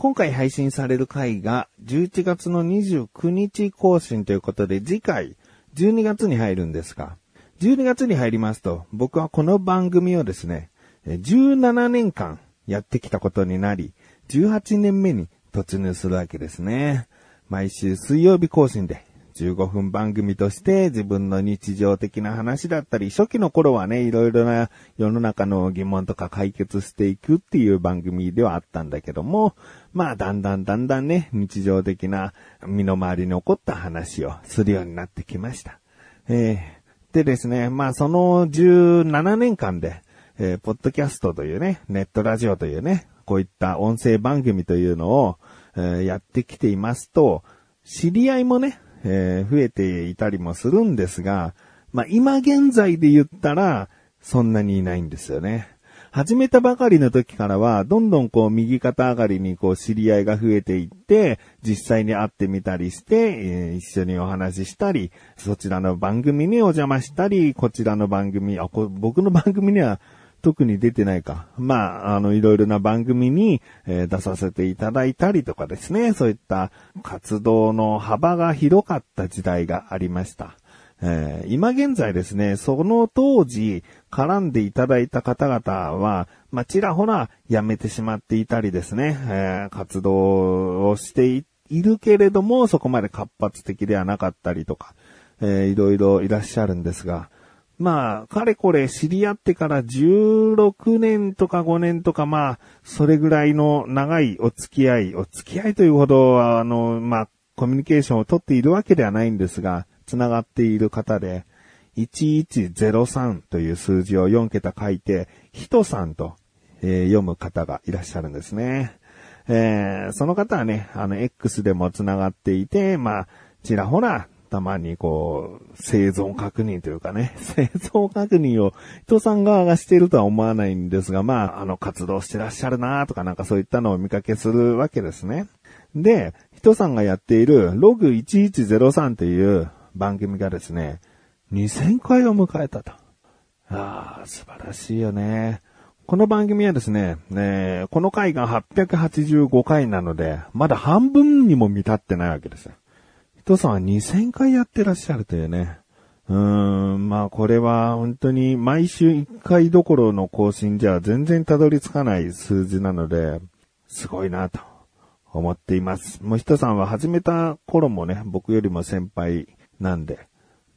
今回配信される回が11月の29日更新ということで次回12月に入るんですが、12月に入りますと僕はこの番組をですね、17年間やってきたことになり、18年目に突入するわけですね。毎週水曜日更新で15分番組として自分の日常的な話だったり、初期の頃はね、いろいろな世の中の疑問とか解決していくっていう番組ではあったんだけども、まあだんだんだんだんね、日常的な身の回りに起こった話をするようになってきました。えー、でですね、まあその17年間で、えー、ポッドキャストというね、ネットラジオというね、こういった音声番組というのを、えー、やってきていますと、知り合いもね、えー、増えていたりもするんですが、まあ、今現在で言ったら、そんなにいないんですよね。始めたばかりの時からは、どんどんこう右肩上がりにこう知り合いが増えていって、実際に会ってみたりして、え、一緒にお話ししたり、そちらの番組にお邪魔したり、こちらの番組、あ、こ僕の番組には特に出てないか。まあ、あの、いろいろな番組に、えー、出させていただいたりとかですね、そういった活動の幅が広かった時代がありました。えー、今現在ですね、その当時絡んでいただいた方々は、まあ、ちらほら辞めてしまっていたりですね、えー、活動をしているけれども、そこまで活発的ではなかったりとか、えー、いろいろいらっしゃるんですが、まあ、かれこれ知り合ってから16年とか5年とか、まあ、それぐらいの長いお付き合い、お付き合いというほどは、あの、まあ、コミュニケーションをとっているわけではないんですが、繋がっている方で、1103という数字を4桁書いて、ヒトさんと、えー、読む方がいらっしゃるんですね。えー、その方はね、あの、X でも繋がっていて、まあ、ちらほらたまにこう、生存確認というかね、生存確認を人さん側がしているとは思わないんですが、まあ、あの、活動してらっしゃるなとかなんかそういったのを見かけするわけですね。で、人さんがやっているログ1103という番組がですね、2000回を迎えたと。ああ、素晴らしいよね。この番組はですね、ねこの回が885回なので、まだ半分にも満たってないわけですよ。人さんは2000回やってらっしゃるというね。うーん、まあこれは本当に毎週1回どころの更新じゃ全然たどり着かない数字なので、すごいなと思っています。もう人さんは始めた頃もね、僕よりも先輩なんで。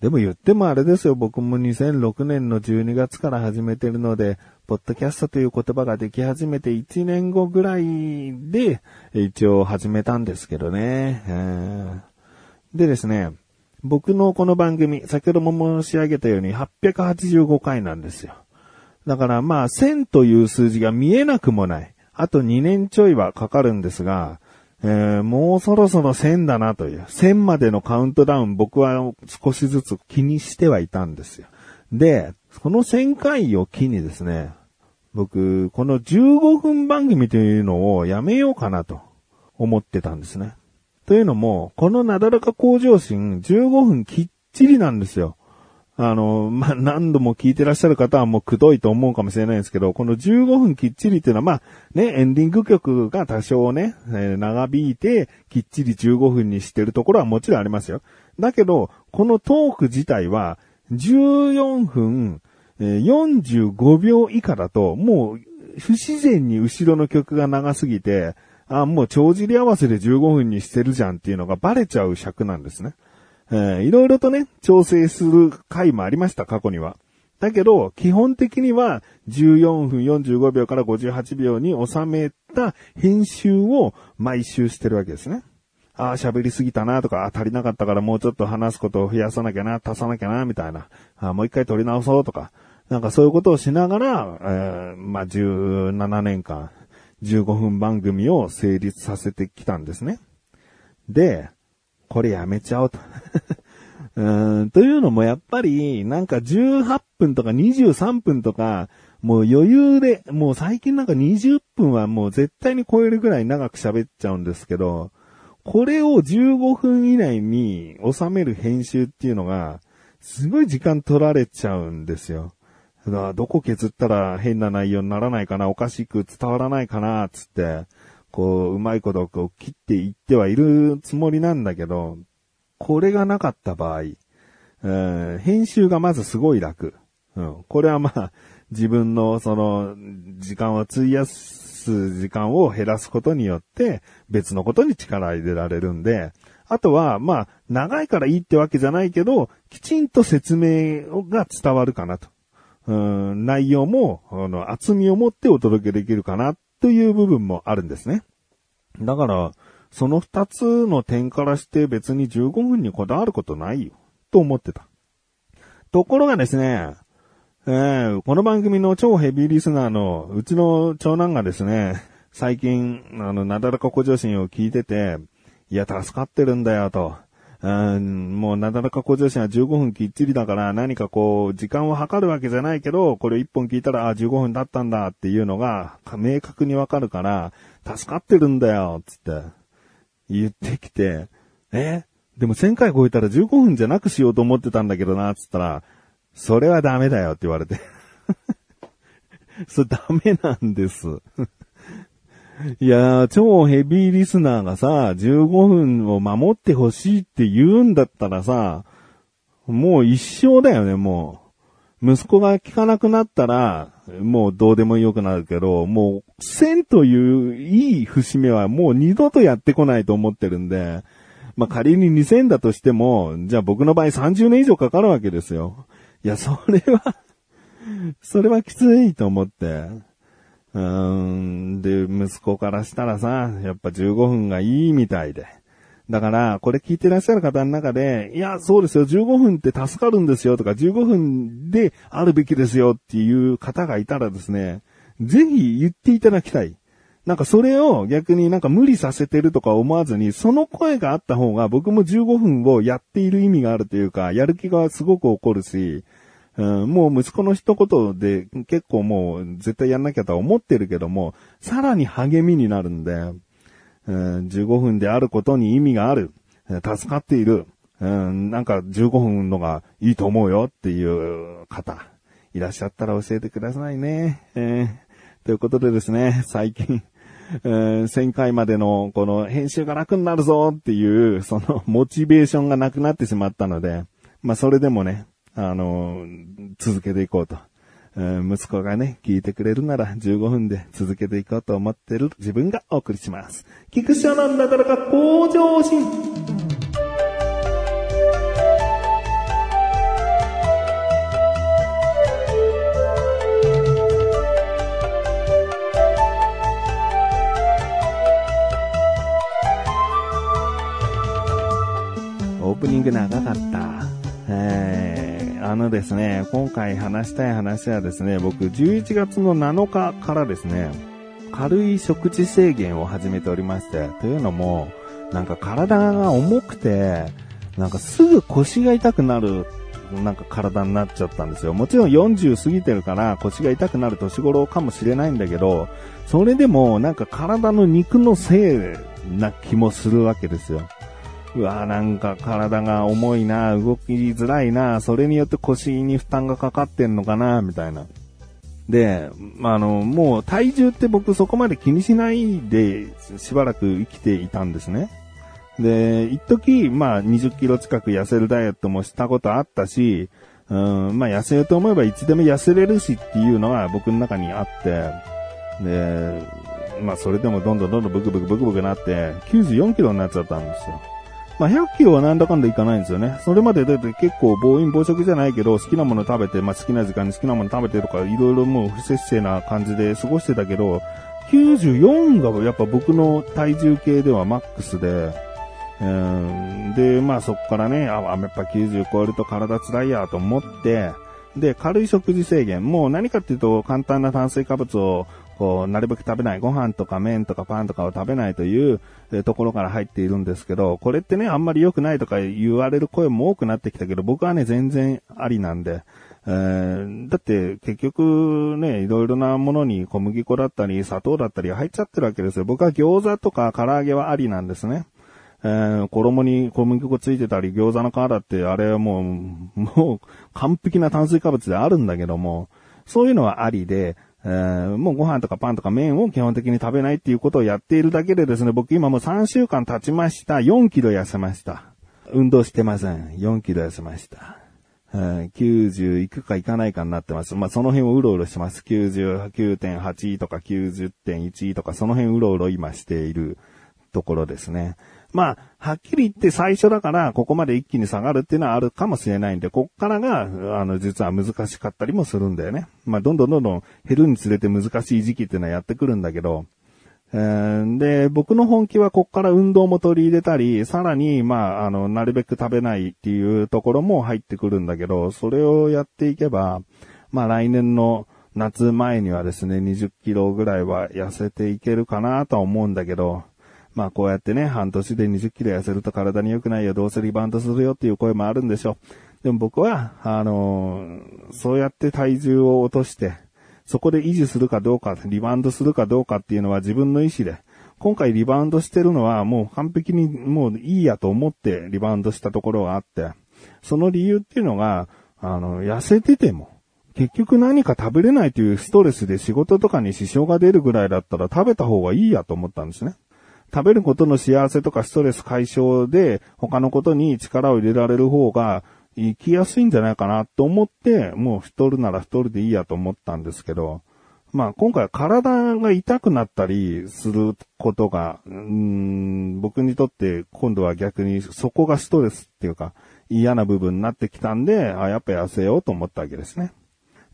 でも言ってもあれですよ、僕も2006年の12月から始めてるので、ポッドキャストという言葉ができ始めて1年後ぐらいで、一応始めたんですけどね。でですね、僕のこの番組、先ほども申し上げたように885回なんですよ。だからまあ1000という数字が見えなくもない。あと2年ちょいはかかるんですが、えー、もうそろそろ1000だなという。1000までのカウントダウン僕は少しずつ気にしてはいたんですよ。で、この1000回を機にですね、僕、この15分番組というのをやめようかなと思ってたんですね。というのも、このなだらか向上心15分きっちりなんですよ。あの、まあ、何度も聞いてらっしゃる方はもうくどいと思うかもしれないですけど、この15分きっちりっていうのは、まあ、ね、エンディング曲が多少ね、えー、長引いて、きっちり15分にしてるところはもちろんありますよ。だけど、このトーク自体は、14分、えー、45秒以下だと、もう、不自然に後ろの曲が長すぎて、あ、もう帳尻合わせで15分にしてるじゃんっていうのがバレちゃう尺なんですね。えー、いろいろとね、調整する回もありました、過去には。だけど、基本的には14分45秒から58秒に収めた編集を毎週してるわけですね。ああ、喋りすぎたなとか、あ足りなかったからもうちょっと話すことを増やさなきゃな、足さなきゃな、みたいな。あもう一回撮り直そうとか。なんかそういうことをしながら、えー、まあ、17年間15分番組を成立させてきたんですね。で、これやめちゃおうと。うんというのもやっぱり、なんか18分とか23分とか、もう余裕で、もう最近なんか20分はもう絶対に超えるぐらい長く喋っちゃうんですけど、これを15分以内に収める編集っていうのが、すごい時間取られちゃうんですよ。どこ削ったら変な内容にならないかな、おかしく伝わらないかな、つって、こう、うまいことこう切っていってはいるつもりなんだけど、これがなかった場合、うん編集がまずすごい楽。うん。これはまあ、自分のその、時間を費やす時間を減らすことによって、別のことに力入れられるんで、あとは、まあ、長いからいいってわけじゃないけど、きちんと説明が伝わるかなと。うん、内容も、あの、厚みを持ってお届けできるかな、という部分もあるんですね。だから、その二つの点からして別に15分にこだわることないよ、と思ってた。ところがですね、えー、この番組の超ヘビーリスナーのうちの長男がですね、最近、あの、なだらか向上心を聞いてて、いや、助かってるんだよ、と。うん、もうなだらか向上心は15分きっちりだから何かこう、時間を測るわけじゃないけど、これ1本聞いたら、あ、15分だったんだっていうのが、明確にわかるから、助かってるんだよ、つって、言ってきて、え？でも1000回超えたら15分じゃなくしようと思ってたんだけどな、つったら、それはダメだよって言われて。それダメなんです。いやー、超ヘビーリスナーがさ、15分を守ってほしいって言うんだったらさ、もう一生だよね、もう。息子が聞かなくなったら、もうどうでもよくなるけど、もう、1000といういい節目はもう二度とやってこないと思ってるんで、まあ、仮に2000だとしても、じゃあ僕の場合30年以上かかるわけですよ。いや、それはそれはきついと思って。うーん。で、息子からしたらさ、やっぱ15分がいいみたいで。だから、これ聞いてらっしゃる方の中で、いや、そうですよ、15分って助かるんですよとか、15分であるべきですよっていう方がいたらですね、ぜひ言っていただきたい。なんかそれを逆になんか無理させてるとか思わずに、その声があった方が僕も15分をやっている意味があるというか、やる気がすごく起こるし、うん、もう息子の一言で結構もう絶対やんなきゃとは思ってるけども、さらに励みになるんで、うん、15分であることに意味がある。助かっている。うん、なんか15分のがいいと思うよっていう方、いらっしゃったら教えてくださいね。えー、ということでですね、最近、えー、1000回までのこの編集が楽になるぞっていう、そのモチベーションがなくなってしまったので、まあそれでもね、あの、続けていこうと。息子がね、聞いてくれるなら15分で続けていこうと思ってる自分がお送りします。菊池なんだからか向上心。オープニング長かった。えーあのですね、今回話したい話はですね、僕11月の7日からですね、軽い食事制限を始めておりまして、というのも、なんか体が重くて、なんかすぐ腰が痛くなる、なんか体になっちゃったんですよ。もちろん40過ぎてるから腰が痛くなる年頃かもしれないんだけど、それでもなんか体の肉のせいな気もするわけですよ。うわなんか体が重いな、動きづらいな、それによって腰に負担がかかってんのかな、みたいな。で、まあの、もう体重って僕そこまで気にしないでしばらく生きていたんですね。で、一時、まあ20キロ近く痩せるダイエットもしたことあったし、うん、まあ痩せようと思えばいつでも痩せれるしっていうのは僕の中にあって、で、まあそれでもどんどんどんどんブクブクブクブクなって94キロになっちゃったんですよ。まあ、100キロはなんだかんだいかないんですよね。それまでだって結構暴飲暴食じゃないけど、好きなもの食べて、まあ、好きな時間に好きなもの食べてとか、いろいろもう不摂生な感じで過ごしてたけど、94がやっぱ僕の体重計ではマックスで、うん、で、まあそこからね、あ、やっぱ90超えると体辛いやと思って、で、軽い食事制限。もう何かっていうと、簡単な炭水化物をこう、なるべく食べない、ご飯とか麺とかパンとかを食べないという、ところから入っているんですけど、これってね、あんまり良くないとか言われる声も多くなってきたけど、僕はね、全然ありなんで、えー、だって結局ね、いろいろなものに小麦粉だったり砂糖だったり入っちゃってるわけですよ。僕は餃子とか唐揚げはありなんですね。えー、衣に小麦粉ついてたり餃子の皮だってあれはもう、もう完璧な炭水化物であるんだけども、そういうのはありで、えー、もうご飯とかパンとか麺を基本的に食べないっていうことをやっているだけでですね、僕今もう3週間経ちました。4キロ痩せました。運動してません。4キロ痩せました。90いくかいかないかになってます。まあ、その辺をうろうろしてます。99.8とか90.1とか、その辺うろうろ今しているところですね。まあ、はっきり言って最初だから、ここまで一気に下がるっていうのはあるかもしれないんで、こっからが、あの、実は難しかったりもするんだよね。まあ、どんどんどんどん減るにつれて難しい時期っていうのはやってくるんだけど、えー、で、僕の本気はこっから運動も取り入れたり、さらに、まあ、あの、なるべく食べないっていうところも入ってくるんだけど、それをやっていけば、まあ来年の夏前にはですね、20キロぐらいは痩せていけるかなとは思うんだけど、まあこうやってね、半年で20キロ痩せると体に良くないよ、どうせリバウンドするよっていう声もあるんでしょう。でも僕は、あのー、そうやって体重を落として、そこで維持するかどうか、リバウンドするかどうかっていうのは自分の意思で、今回リバウンドしてるのはもう完璧にもういいやと思ってリバウンドしたところがあって、その理由っていうのが、あの、痩せてても、結局何か食べれないというストレスで仕事とかに支障が出るぐらいだったら食べた方がいいやと思ったんですね。食べることの幸せとかストレス解消で他のことに力を入れられる方が生きやすいんじゃないかなと思って、もう太るなら太るでいいやと思ったんですけど、まあ今回は体が痛くなったりすることが、うん、僕にとって今度は逆にそこがストレスっていうか嫌な部分になってきたんで、あ、やっぱ痩せようと思ったわけですね。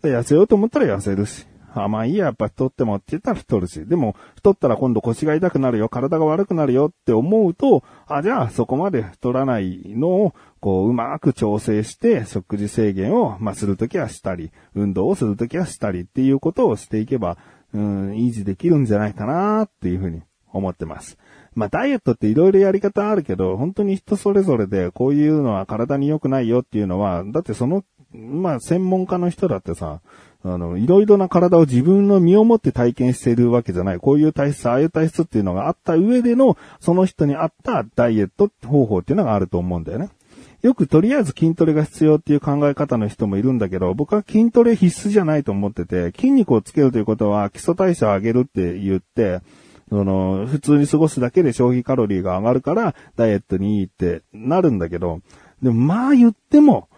で痩せようと思ったら痩せるし。あ、まあいいや、やっぱ太ってもって言ったら太るし。でも、太ったら今度腰が痛くなるよ、体が悪くなるよって思うと、あ、じゃあそこまで太らないのを、こう、うまく調整して、食事制限を、まあするときはしたり、運動をするときはしたりっていうことをしていけば、うん、維持できるんじゃないかなっていうふうに思ってます。まあ、ダイエットって色々やり方あるけど、本当に人それぞれで、こういうのは体に良くないよっていうのは、だってその、まあ、専門家の人だってさ、あの、いろいろな体を自分の身をもって体験しているわけじゃない。こういう体質、ああいう体質っていうのがあった上での、その人に合ったダイエット方法っていうのがあると思うんだよね。よくとりあえず筋トレが必要っていう考え方の人もいるんだけど、僕は筋トレ必須じゃないと思ってて、筋肉をつけるということは基礎代謝を上げるって言って、その、普通に過ごすだけで消費カロリーが上がるから、ダイエットにいいってなるんだけど、でもまあ言っても、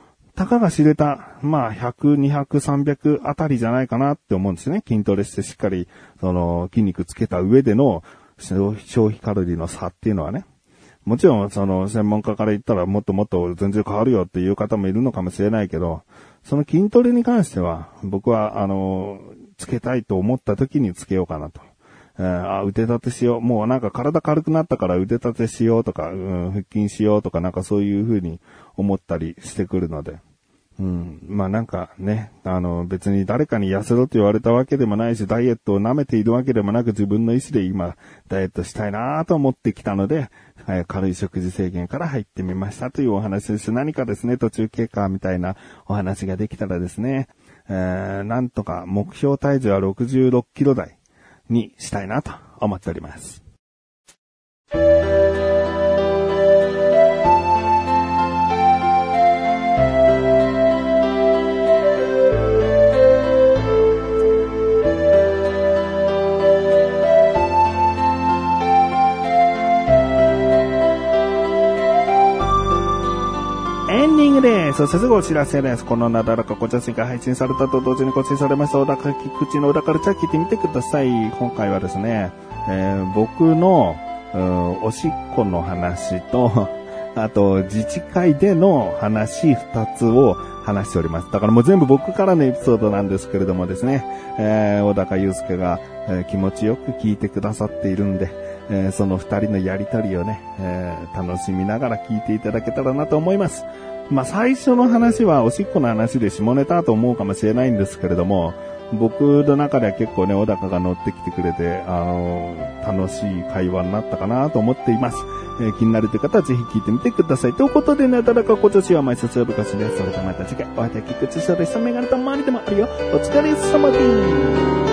たかが知れた、まあ、100、200、300あたりじゃないかなって思うんですね。筋トレしてしっかり、その、筋肉つけた上での消費カロリーの差っていうのはね。もちろん、その、専門家から言ったらもっともっと全然変わるよっていう方もいるのかもしれないけど、その筋トレに関しては、僕は、あの、つけたいと思った時につけようかなと。えー、あ、腕立てしよう。もうなんか体軽くなったから腕立てしようとか、うん、腹筋しようとかなんかそういう風に思ったりしてくるので。うん。まあなんかね、あの別に誰かに痩せろと言われたわけでもないし、ダイエットを舐めているわけでもなく自分の意思で今、ダイエットしたいなと思ってきたので、軽い食事制限から入ってみましたというお話です。何かですね、途中経過みたいなお話ができたらですね、えー、なんとか目標体重は66キロ台にしたいなと思っております。です。そしてお知らせです。このなだらかご茶水が配信されたと同時に更新されました小高口の小高ルチャー聞いてみてください。今回はですね、えー、僕の、おしっこの話と、あと、自治会での話二つを話しております。だからもう全部僕からのエピソードなんですけれどもですね、えー、小高祐介が、えー、気持ちよく聞いてくださっているんで、えー、その二人のやりとりをね、えー、楽しみながら聞いていただけたらなと思います。まあ、最初の話はおしっこの話で下ネタと思うかもしれないんですけれども、僕の中では結構ね、小高が乗ってきてくれて、あのー、楽しい会話になったかなと思っています。えー、気になるという方はぜひ聞いてみてください。ということでね、ただか今年は毎節呼ぶかしです。それではまた次回、お会いできくちしょでしたメガネと周りでもあるよ。お疲れ様です。